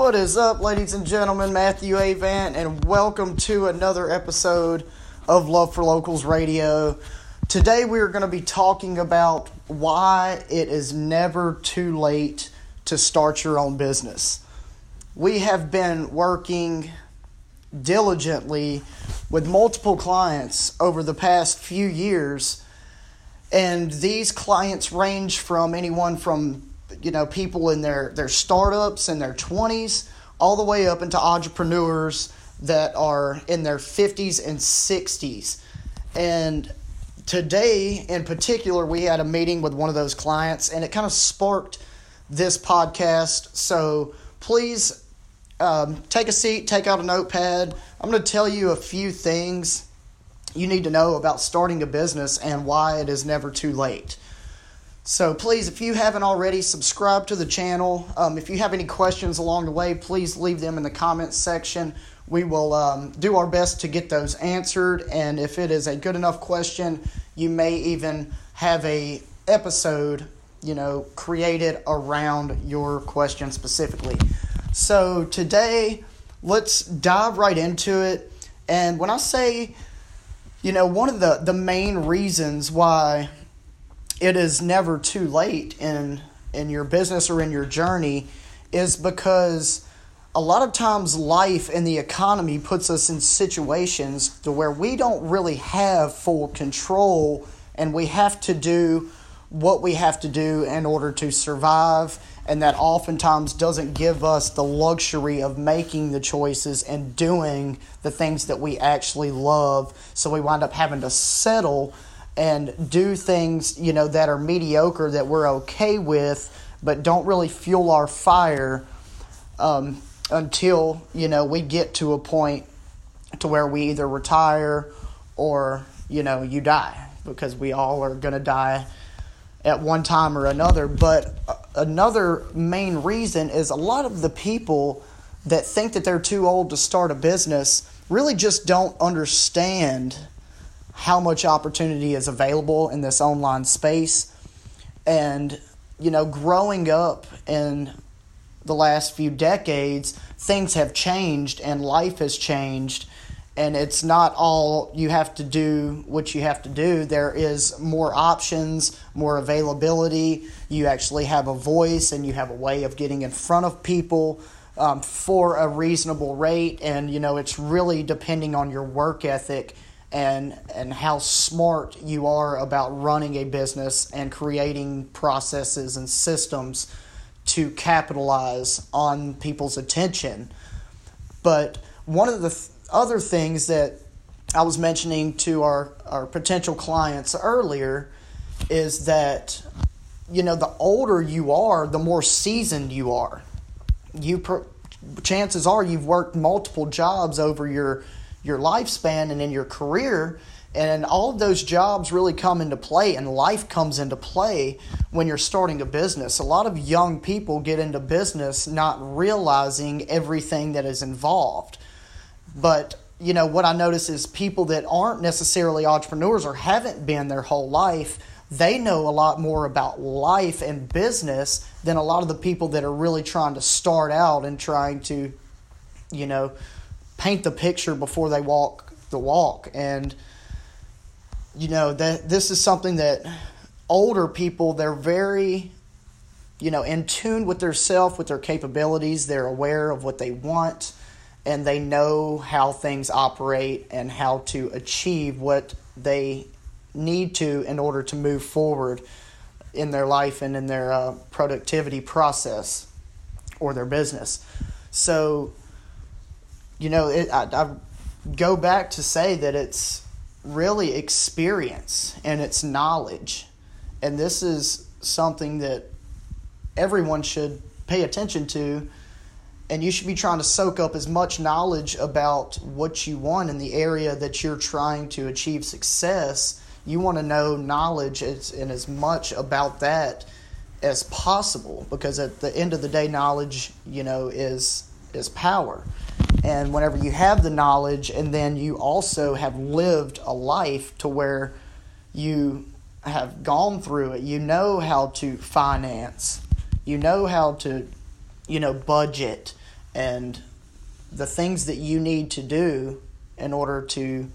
What is up, ladies and gentlemen? Matthew Avant, and welcome to another episode of Love for Locals Radio. Today, we are going to be talking about why it is never too late to start your own business. We have been working diligently with multiple clients over the past few years, and these clients range from anyone from you know people in their their startups in their 20s all the way up into entrepreneurs that are in their 50s and 60s and today in particular we had a meeting with one of those clients and it kind of sparked this podcast. So please um, take a seat take out a notepad. I'm going to tell you a few things you need to know about starting a business and why it is never too late so please, if you haven't already, subscribe to the channel. Um, if you have any questions along the way, please leave them in the comments section. We will um, do our best to get those answered, and if it is a good enough question, you may even have a episode, you know, created around your question specifically. So today, let's dive right into it. And when I say, you know, one of the the main reasons why it is never too late in in your business or in your journey is because a lot of times life and the economy puts us in situations to where we don't really have full control and we have to do what we have to do in order to survive. And that oftentimes doesn't give us the luxury of making the choices and doing the things that we actually love. So we wind up having to settle and do things, you know, that are mediocre that we're okay with, but don't really fuel our fire um, until, you know, we get to a point to where we either retire or, you know, you die because we all are going to die at one time or another. But uh, another main reason is a lot of the people that think that they're too old to start a business really just don't understand how much opportunity is available in this online space. And, you know, growing up in the last few decades, things have changed and life has changed. And it's not all you have to do what you have to do. There is more options, more availability. You actually have a voice and you have a way of getting in front of people um, for a reasonable rate. And, you know, it's really depending on your work ethic and and how smart you are about running a business and creating processes and systems to capitalize on people's attention. But one of the th- other things that I was mentioning to our, our potential clients earlier is that you know the older you are, the more seasoned you are. You chances are you've worked multiple jobs over your your lifespan and in your career. And all of those jobs really come into play, and life comes into play when you're starting a business. A lot of young people get into business not realizing everything that is involved. But, you know, what I notice is people that aren't necessarily entrepreneurs or haven't been their whole life, they know a lot more about life and business than a lot of the people that are really trying to start out and trying to, you know, paint the picture before they walk the walk. And you know that this is something that older people they're very you know in tune with their self with their capabilities they're aware of what they want and they know how things operate and how to achieve what they need to in order to move forward in their life and in their uh, productivity process or their business so you know, it, I, I go back to say that it's really experience and it's knowledge. And this is something that everyone should pay attention to. And you should be trying to soak up as much knowledge about what you want in the area that you're trying to achieve success. You want to know knowledge and as much about that as possible because at the end of the day, knowledge, you know, is is power. And whenever you have the knowledge and then you also have lived a life to where you have gone through it, you know how to finance, you know how to, you know, budget and the things that you need to do in order to,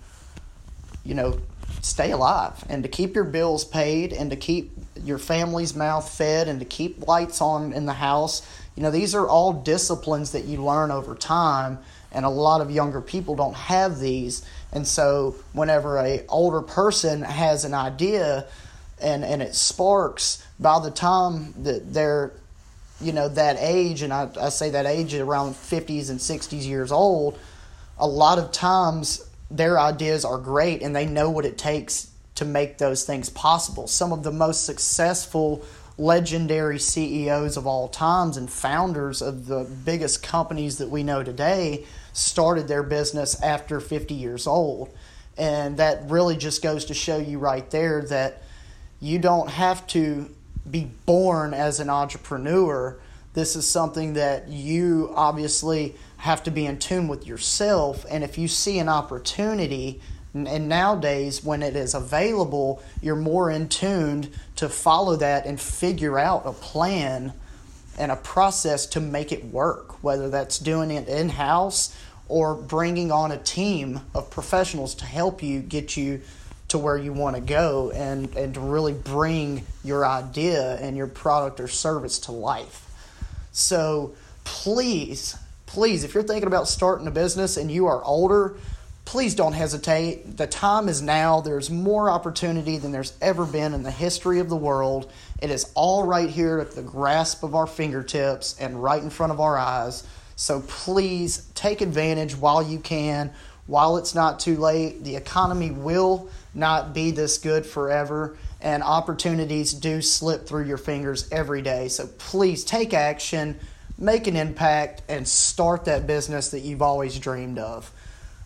you know, stay alive and to keep your bills paid and to keep your family's mouth fed and to keep lights on in the house. You know, these are all disciplines that you learn over time and a lot of younger people don't have these. And so whenever a older person has an idea and and it sparks by the time that they're you know that age and I, I say that age around 50s and 60s years old a lot of times their ideas are great and they know what it takes to make those things possible some of the most successful legendary CEOs of all times and founders of the biggest companies that we know today started their business after 50 years old and that really just goes to show you right there that you don't have to be born as an entrepreneur. This is something that you obviously have to be in tune with yourself. And if you see an opportunity, and nowadays when it is available, you're more in tuned to follow that and figure out a plan and a process to make it work, whether that's doing it in house or bringing on a team of professionals to help you get you to where you want to go and, and to really bring your idea and your product or service to life. So please, please, if you're thinking about starting a business and you are older, please don't hesitate. The time is now. There's more opportunity than there's ever been in the history of the world. It is all right here at the grasp of our fingertips and right in front of our eyes. So please take advantage while you can, while it's not too late. The economy will not be this good forever, and opportunities do slip through your fingers every day. So please take action, make an impact, and start that business that you've always dreamed of.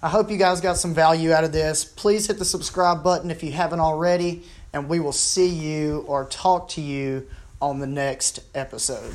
I hope you guys got some value out of this. Please hit the subscribe button if you haven't already, and we will see you or talk to you on the next episode.